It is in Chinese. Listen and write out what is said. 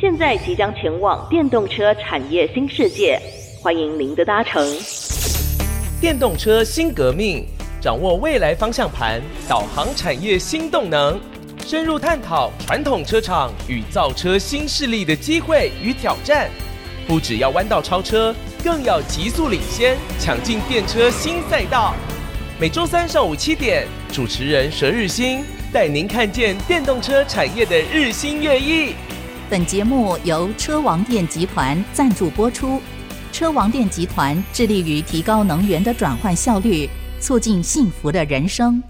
现在即将前往电动车产业新世界，欢迎您的搭乘。电动车新革命，掌握未来方向盘，导航产业新动能，深入探讨传统车厂与造车新势力的机会与挑战。不只要弯道超车，更要极速领先，抢进电车新赛道。每周三上午七点，主持人佘日新带您看见电动车产业的日新月异。本节目由车王电集团赞助播出。车王电集团致力于提高能源的转换效率，促进幸福的人生。